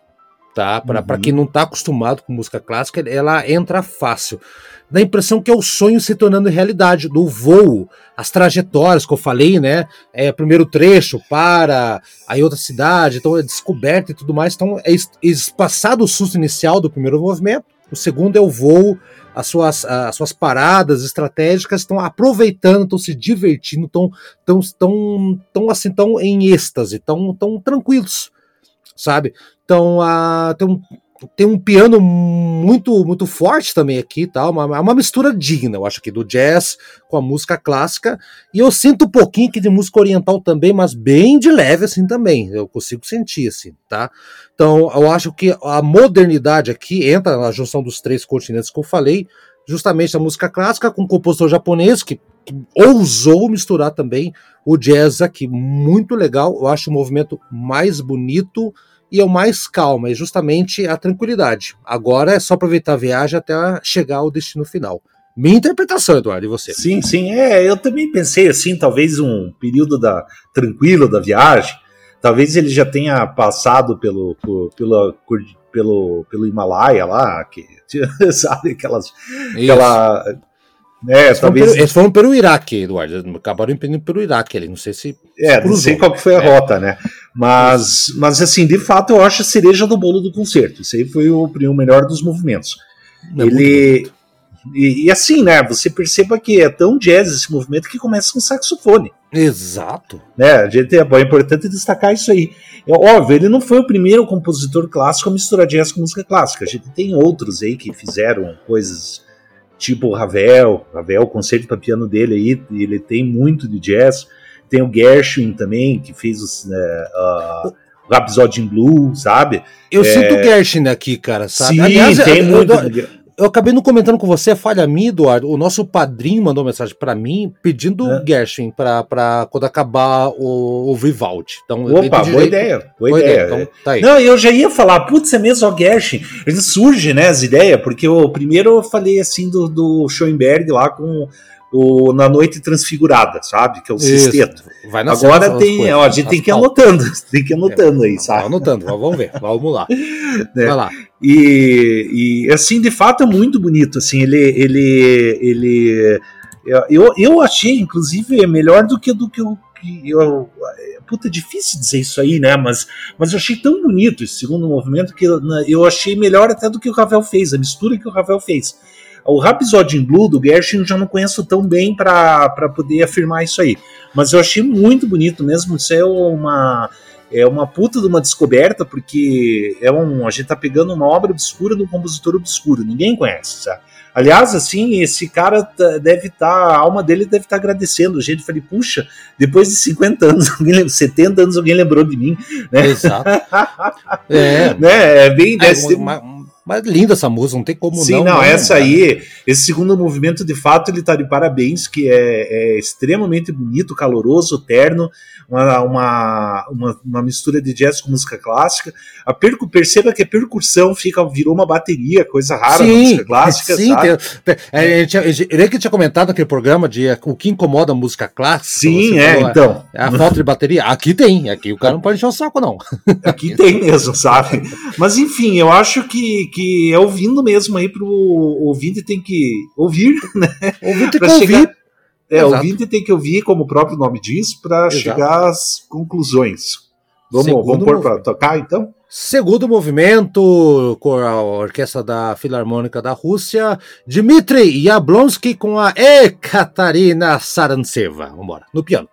tá? Para uhum. quem não está acostumado com música clássica, ela entra fácil dá a impressão que é o sonho se tornando realidade, do voo, as trajetórias que eu falei, né? É, primeiro trecho para aí outra cidade, então é descoberta e tudo mais. Então é espaçado o susto inicial do primeiro movimento, o segundo é o voo, as suas, as suas paradas estratégicas estão aproveitando, estão se divertindo, estão tão, tão, tão, assim, tão em êxtase, estão tão tranquilos, sabe? Então, tem tem um piano muito muito forte também aqui, tá? Uma, uma mistura digna, eu acho aqui, do jazz com a música clássica. E eu sinto um pouquinho aqui de música oriental também, mas bem de leve assim também. Eu consigo sentir assim, tá? Então eu acho que a modernidade aqui entra na junção dos três continentes que eu falei, justamente a música clássica com o compositor japonês que, que ousou misturar também o jazz aqui. Muito legal, eu acho o movimento mais bonito e é o mais calmo, é justamente a tranquilidade. Agora é só aproveitar a viagem até chegar ao destino final. Minha interpretação, Eduardo, e você? Sim, sim, é, eu também pensei assim, talvez um período da tranquilo da viagem, talvez ele já tenha passado pelo, por, pelo, pelo, pelo Himalaia lá, que sabe aquelas, aquela é, eles, talvez... foram pelo, eles foram pelo Iraque, Eduardo. Acabaram indo pelo Iraque ali. Não sei se. É, não sei qual que foi a é. rota, né? Mas, mas, assim, de fato, eu acho a cereja do bolo do concerto. Isso aí foi o, o melhor dos movimentos. É Ele. E, e, assim, né? Você perceba que é tão jazz esse movimento que começa com saxofone. Exato. Né? A gente, é, é importante destacar isso aí. É óbvio, ele não foi o primeiro compositor clássico a misturar jazz com música clássica. A gente tem outros aí que fizeram coisas tipo o Ravel, Ravel, o concerto para piano dele aí, ele tem muito de jazz. Tem o Gershwin também, que fez os, uh, o Rhapsody in Blue, sabe? Eu é... sinto o Gershwin aqui, cara, sabe? Sim, Aliás, tem eu, muito. Eu, eu acabei não comentando com você, falha minha, Eduardo. O nosso padrinho mandou mensagem para mim pedindo é. Gershwin para quando acabar o, o Vivaldi. Então, Opa, boa ideia. Boa, boa ideia. ideia. Então, tá aí. Não, eu já ia falar, putz, é mesmo o Gershwin. Ele surge, né, as ideias, porque o primeiro eu falei assim do, do Schoenberg lá com o Na Noite Transfigurada, sabe? Que é o Isso. sexteto. Vai Agora tem, ó, a gente tem que ir anotando, tem que ir anotando é, aí, sabe? Anotando, vamos ver, vamos lá. É. Vai lá. E, e assim, de fato é muito bonito, assim, ele ele ele eu, eu achei inclusive melhor do que do que eu, eu puta, é difícil dizer isso aí, né? Mas, mas eu achei tão bonito esse segundo movimento que eu, eu achei melhor até do que o Ravel fez, a mistura que o Ravel fez. O Rhapsody in Blue do Gershwin eu já não conheço tão bem para poder afirmar isso aí. Mas eu achei muito bonito mesmo. Isso é uma é uma puta de uma descoberta, porque é um, a gente tá pegando uma obra obscura de um compositor obscuro, ninguém conhece, sabe? Aliás, assim, esse cara deve estar, tá, a alma dele deve estar tá agradecendo. A gente falei, puxa, depois de 50 anos, alguém, 70 anos, alguém lembrou de mim, né? Exato. é. né? É bem. É, uma, Mas linda essa música, não tem como Sim, não. não, não essa lembrar. aí, esse segundo movimento, de fato, ele tá de parabéns, que é, é extremamente bonito, caloroso, terno, uma, uma, uma, uma mistura de jazz com música clássica. A percu perceba que a percussão fica, virou uma bateria, coisa rara na música clássica, sim, sabe? tem- é, eu tinha- eu que tinha comentado naquele programa de é, o que incomoda a música clássica. Sim, é, falou, então. é a falta de bateria. Aqui tem, aqui o cara não pode encher o saco, não. Aqui tem mesmo, sabe? Mas enfim, eu acho que, que é ouvindo mesmo aí pro ouvinte tem que ouvir, né? Ouvir tem que chegar- ouvir. É, Exato. ouvinte tem que ouvir, como o próprio nome diz, para chegar às conclusões. Vamos, Segundo vamos pôr para tocar então? Segundo movimento, com a orquestra da Filarmônica da Rússia, Dmitry Yablonsky com a Ekaterina Sarantseva. Vambora, no piano.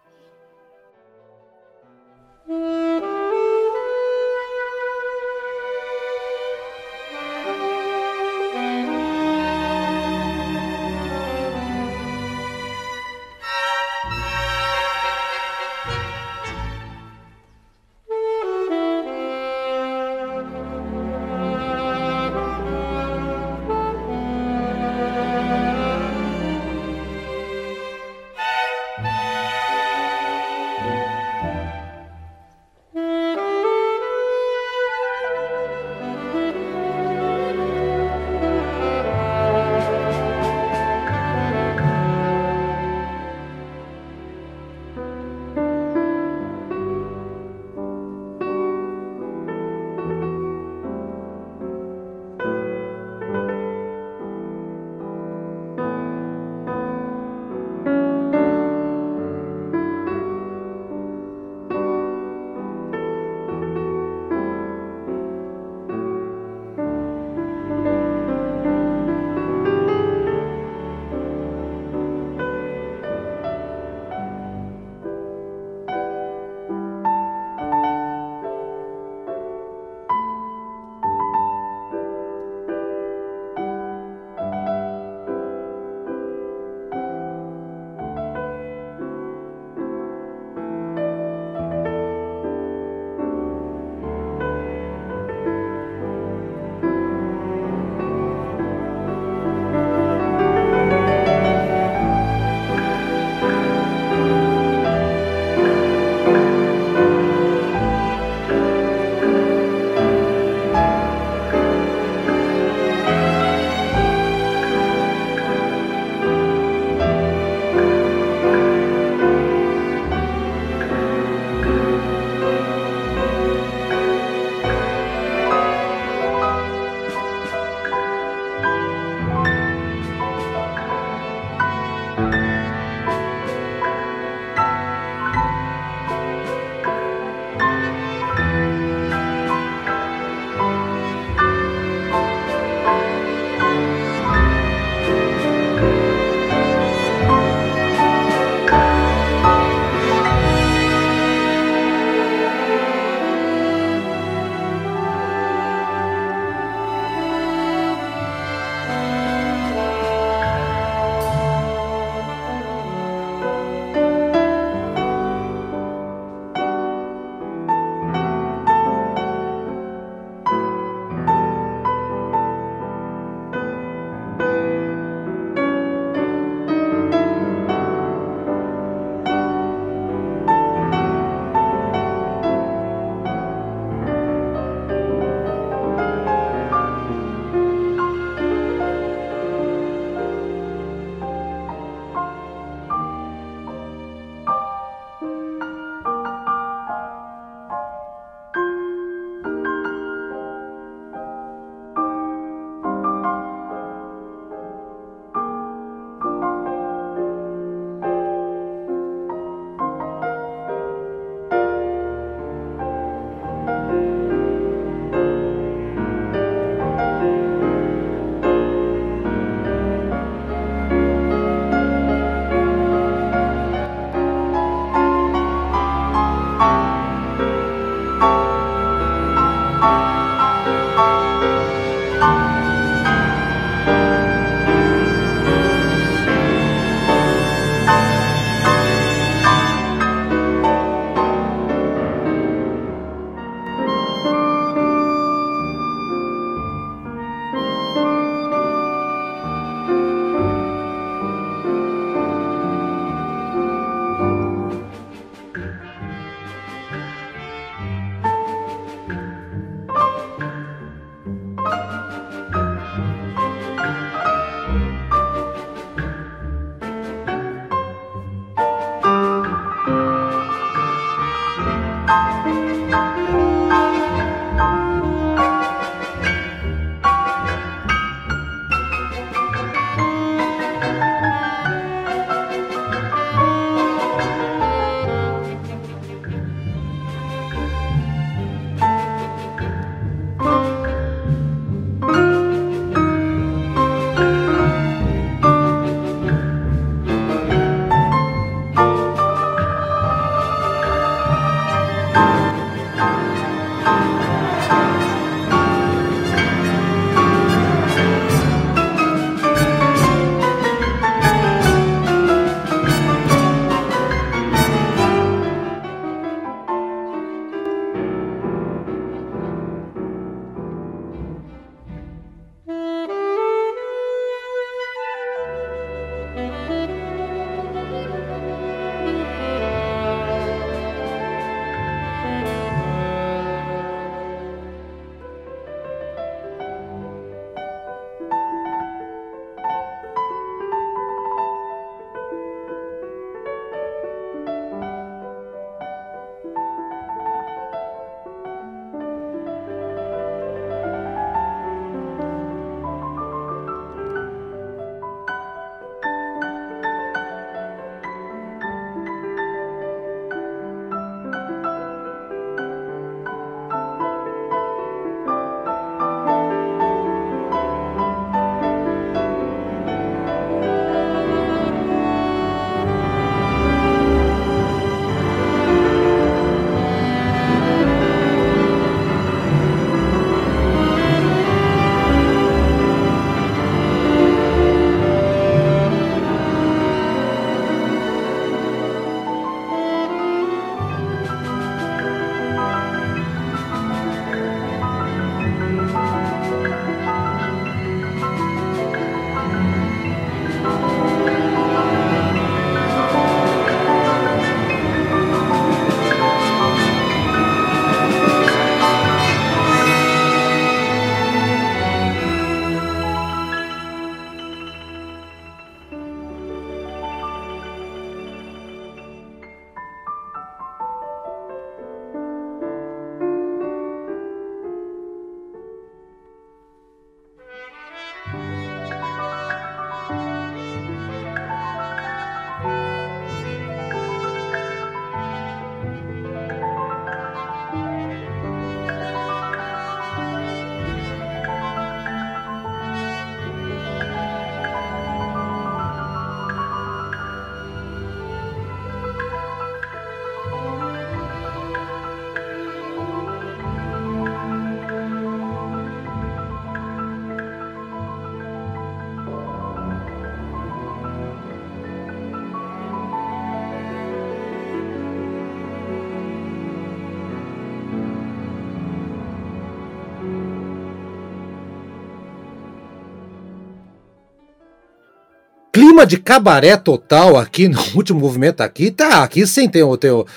Clima de cabaré total aqui no último movimento aqui, tá, aqui sim tem o teu,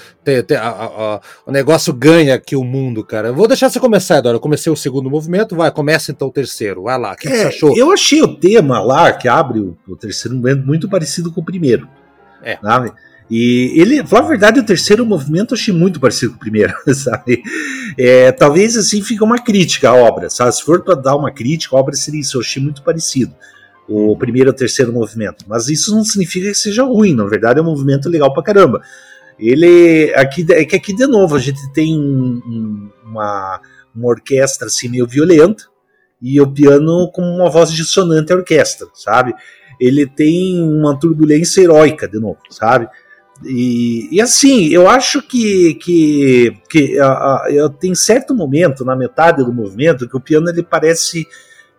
o negócio ganha aqui o mundo, cara. Eu vou deixar você começar, Eduardo. Eu comecei o segundo movimento, vai, começa então o terceiro. Vai lá, o que, é, que, você achou? Eu achei o tema lá, que abre o, o terceiro movimento, muito parecido com o primeiro. É. Sabe? E ele, falar a verdade, o terceiro movimento eu achei muito parecido com o primeiro, sabe? É, talvez assim fique uma crítica à obra, sabe? Se for para dar uma crítica, a obra seria isso, eu achei muito parecido o primeiro e terceiro movimento. Mas isso não significa que seja ruim, na verdade é um movimento legal pra caramba. Ele aqui é que aqui de novo a gente tem um, uma, uma orquestra assim meio violenta e o piano com uma voz dissonante à orquestra, sabe? Ele tem uma turbulência heróica de novo, sabe? E, e assim, eu acho que, que, que a, a, tem certo momento na metade do movimento que o piano ele parece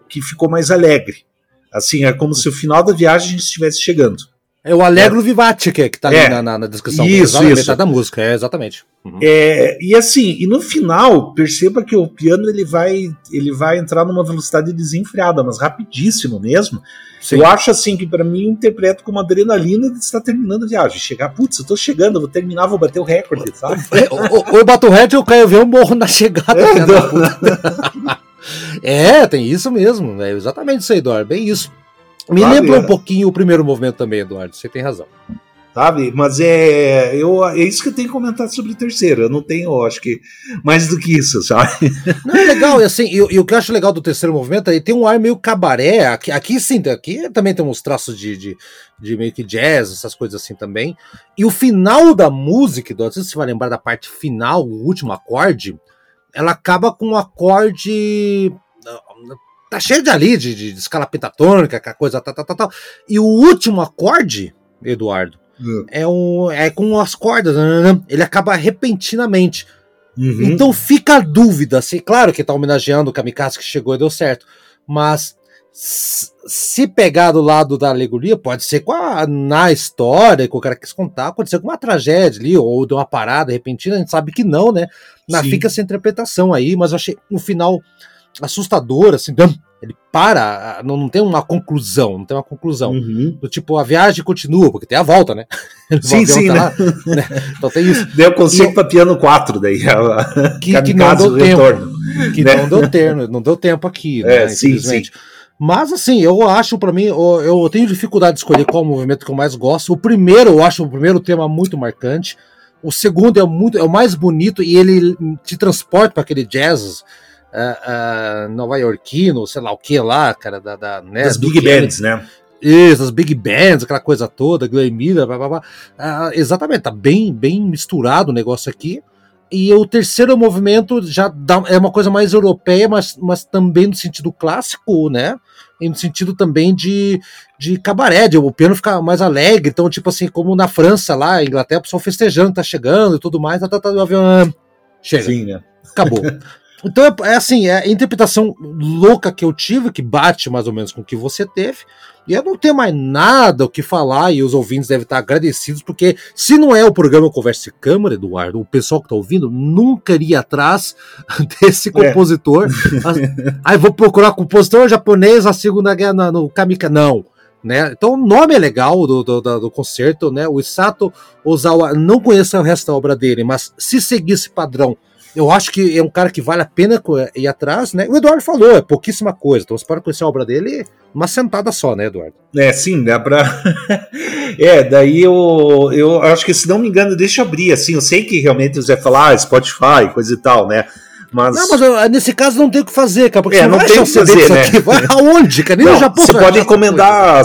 que ficou mais alegre, Assim, é como se o final da viagem estivesse chegando. É o Alegro é. Vivati que, que tá ali é. na, na, na, descrição. Isso, isso. Metade da música, é, exatamente. Uhum. É, e assim, e no final, perceba que o piano ele vai, ele vai entrar numa velocidade desenfreada, mas rapidíssimo mesmo. Sim. Eu acho assim que para mim eu interpreto como adrenalina de estar terminando a viagem. Chegar, putz, eu tô chegando, eu vou terminar, vou bater o recorde, sabe? ou eu bato o recorde ou eu caio ver o morro na chegada. É, é, tem isso mesmo. É exatamente isso aí, Eduardo. Bem isso. Me Sabe, lembra um pouquinho o primeiro movimento também, Eduardo. Você tem razão. Sabe? Mas é, eu, é isso que eu tenho que comentar sobre o terceiro. Eu não tenho, acho que, mais do que isso, sabe? Não, é legal. E, assim, e, o que eu acho legal do terceiro movimento é tem um ar meio cabaré. Aqui, aqui sim, aqui também tem uns traços de, de, de meio que jazz, essas coisas assim também. E o final da música, Eduardo, não sei se você vai lembrar da parte final, o último acorde ela acaba com um acorde. Tá cheio de ali, de, de, de escala pentatônica, que a coisa tal, tal, tal, tal. E o último acorde, Eduardo, hum. é, um, é com as cordas, né, né, né, ele acaba repentinamente. Uhum. Então fica a dúvida, assim, claro que tá homenageando o Kamikaze que chegou e deu certo, mas se pegar do lado da alegoria, pode ser com a, na história que o cara quis contar, pode ser com uma tragédia ali, ou de uma parada repentina, a gente sabe que não, né? Na, fica essa interpretação aí, mas eu achei um final assustador, assim, ele para, não, não tem uma conclusão, não tem uma conclusão. Uhum. Do tipo, a viagem continua, porque tem a volta, né? Sim, sim, né? Lá, né? Então tem isso. Deu conceito para piano 4 daí. Que, que não deu tempo. Retorno, que né? não deu tempo, não deu tempo aqui, é, né, sim, sim. Mas assim, eu acho para mim, eu, eu, tenho dificuldade de escolher qual movimento que eu mais gosto. O primeiro, eu acho o primeiro tema muito marcante. O segundo é muito, é o mais bonito e ele te transporta para aquele jazz uh, uh, nova iorquino, sei lá o que lá, cara, da, da né, das big bands, né? Isso, as big bands, aquela coisa toda, Glenn Miller, blá, blá, blá. Uh, exatamente, tá bem, bem misturado o negócio aqui. E o terceiro movimento já dá, é uma coisa mais europeia, mas, mas também no sentido clássico, né? E no sentido também de, de cabaré, de, o piano fica mais alegre. Então, tipo assim, como na França, lá, Inglaterra, o pessoal festejando, tá chegando e tudo mais, tá, tá, tá, o avião. Ah, chega. Sim, né? Acabou. Então é, é, assim, é a interpretação louca que eu tive, que bate mais ou menos com o que você teve. E eu não tenho mais nada o que falar, e os ouvintes devem estar agradecidos, porque se não é o programa Conversa Câmara, Eduardo, o pessoal que está ouvindo nunca iria atrás desse é. compositor. É. Aí vou procurar compositor japonês a Segunda Guerra no Kamika. Não. Né? Então o nome é legal do, do, do, concerto, né? O Isato Ozawa, não conheço o resto da obra dele, mas se seguir esse padrão eu acho que é um cara que vale a pena ir atrás, né? O Eduardo falou, é pouquíssima coisa. Então você pode conhecer a obra dele uma sentada só, né, Eduardo? É, sim, dá pra. é, daí eu, eu acho que, se não me engano, deixa eu abrir, assim. Eu sei que realmente você vai falar ah, Spotify, coisa e tal, né? Mas... Não, mas eu, nesse caso não tem o que fazer, cara. Porque é, não tem o que fazer, né? Aqui. Vai aonde, cara? Nem não, no Japão. Você pode encomendar,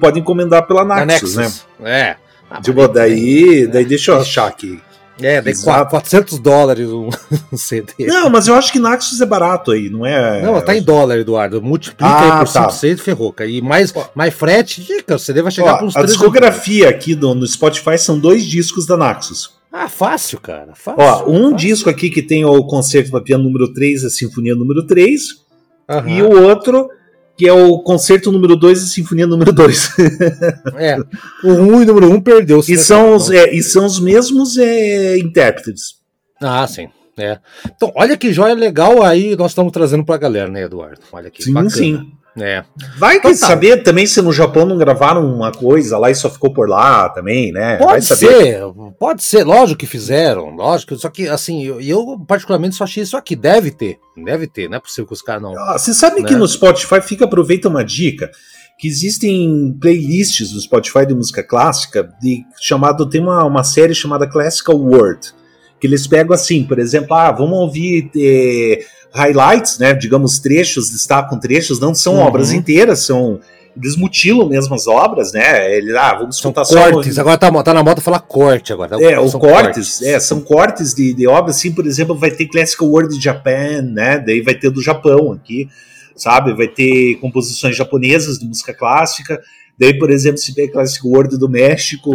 pode encomendar pela Naxos, né? É. Ah, tipo, daí, daí deixa eu achar aqui. É, daí 400 dólares um, CD. Não, mas eu acho que Naxos é barato aí, não é? Não, tá em dólar, Eduardo. Multiplica ah, aí por 5, 6 ferrou. E mais, mais frete, dica, o CD vai chegar para uns A discografia aqui do, no Spotify são dois discos da Naxos. Ah, fácil, cara. Fácil, Ó, um fácil. disco aqui que tem o concerto para piano número 3, a Sinfonia número 3. Uhum. E o outro que é o concerto número 2 e sinfonia número 2. é, o 1 um e o número 1 um perdeu. E são, os, é, e são os mesmos é, intérpretes. Ah, sim. É. Então, olha que joia legal aí nós estamos trazendo para a galera, né, Eduardo? Olha que sim, bacana. sim. É. Vai então, tá. saber também se no Japão não gravaram uma coisa lá e só ficou por lá também, né? Pode ser, pode ser, lógico que fizeram, lógico, só que assim, eu, eu particularmente só achei isso aqui, deve ter, deve ter, não é possível que os caras não. Ah, você sabe né? que no Spotify fica, aproveita uma dica, que existem playlists no Spotify de música clássica, de, chamado, tem uma, uma série chamada Classical World, que eles pegam assim, por exemplo, ah, vamos ouvir... Eh, highlights, né? Digamos, trechos, destacam trechos, não são uhum. obras inteiras, são. Eles mutilam mesmo as obras, né? Ele, ah, vamos são só. Cortes, agora tá, tá na moda falar corte agora. É, o cortes, cortes, é, são cortes de, de obras, assim, por exemplo, vai ter Classical World Japan, né? Daí vai ter do Japão aqui, sabe? Vai ter composições japonesas de música clássica. Daí, por exemplo, se tem Classic World do México,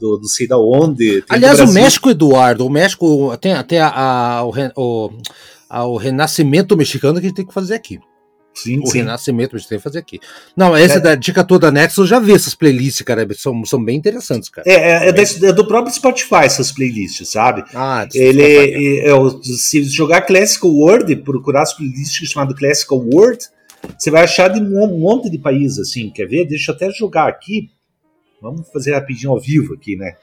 do não sei da onde. Aliás, o México, Eduardo, o México tem até a, a, o, o ao renascimento mexicano que a gente tem que fazer aqui. Sim, o sim. renascimento a gente tem que fazer aqui. Não, essa é. da dica toda Nexo, eu já vi essas playlists, cara, são, são bem interessantes, cara. É, é, é, é do próprio Spotify essas playlists, sabe? Ah, ele é, é, se jogar Classical World, procurar as playlists chamado Classical World, você vai achar de um monte de países, assim, quer ver? Deixa eu até jogar aqui. Vamos fazer rapidinho ao vivo aqui, né?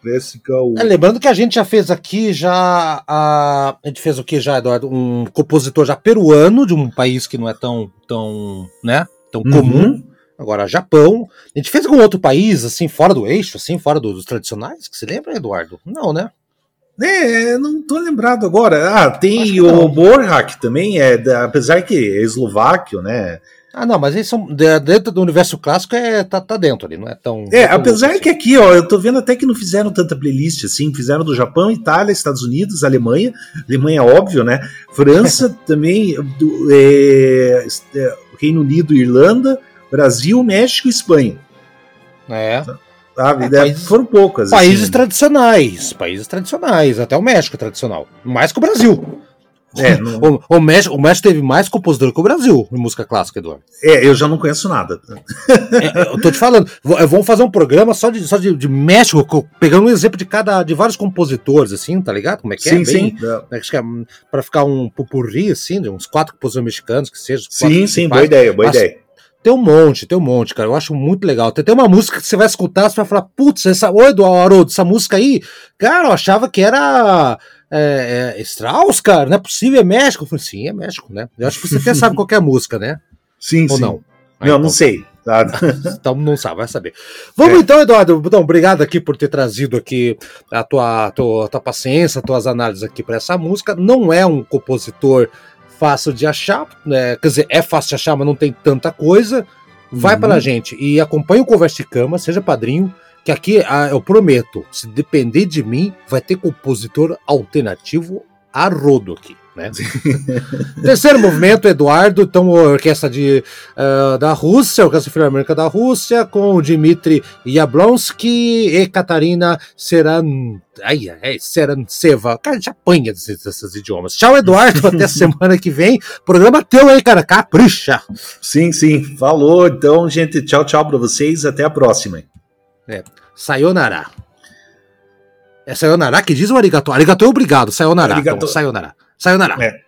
Classical. É, lembrando que a gente já fez aqui já a, a gente fez o que já Eduardo um compositor já peruano de um país que não é tão tão né tão uhum. comum agora Japão a gente fez algum outro país assim fora do eixo assim fora dos tradicionais que se lembra Eduardo não né é, não tô lembrado agora. Ah, tem o Borhak também, é, apesar que é eslováquio, né? Ah, não, mas eles são dentro do universo clássico é tá, tá dentro ali, não é tão. É, apesar assim. que aqui, ó, eu tô vendo até que não fizeram tanta playlist assim, fizeram do Japão, Itália, Estados Unidos, Alemanha, Alemanha óbvio, né? França também, do, é, é, Reino Unido, Irlanda, Brasil, México e Espanha. É. Sabe? É, países, foram poucas. Países assim. tradicionais. Países tradicionais. Até o México é tradicional. Mais que o Brasil. É, o, o, México, o México teve mais compositor que o Brasil em música clássica, Eduardo. É, eu já não conheço nada. É, eu tô te falando, vamos fazer um programa só de, só de, de, México, pegando um exemplo de cada de vários compositores, assim, tá ligado? Como é que sim, é? Sim, sim. É, acho que é pra ficar um pupurri, assim, de uns quatro compositores mexicanos que sejam. Sim, sim, boa ideia, boa ideia. Tem um monte, tem um monte, cara. Eu acho muito legal. Tem, tem uma música que você vai escutar, você vai falar, putz, essa. Oi, Eduardo, essa música aí, cara, eu achava que era é, é, Strauss, cara, não é possível, é México. Eu falei, sim, é México, né? Eu acho que você até sabe qual é a música, né? Sim, Ou sim. não? Aí, não, então, não sei. Tá? então não sabe, vai saber. Vamos é. então, Eduardo. Então, obrigado aqui por ter trazido aqui a tua, tua, tua paciência, as tuas análises aqui para essa música. Não é um compositor fácil de achar, né? quer dizer, é fácil de achar, mas não tem tanta coisa. Vai uhum. para gente e acompanha o Conversa de Cama, seja padrinho que aqui ah, eu prometo, se depender de mim, vai ter compositor alternativo a rodo aqui. Né? Terceiro movimento, Eduardo, então orquestra de, uh, da Rússia, Orquestra Filarmônica da Rússia, com Dmitry Yablonsky e Katarina Seran... Ai, ai, Serantseva. Cara, a gente apanha desses, desses idiomas. Tchau, Eduardo, até semana que vem. Programa teu aí, cara, capricha. Sim, sim, falou. Então, gente, tchau, tchau para vocês, até a próxima. É. Sayonara. É sayonara que diz o arigato? Arigato é obrigado. Sayonara. Arigato. Então, sayonara. Sayonara. É.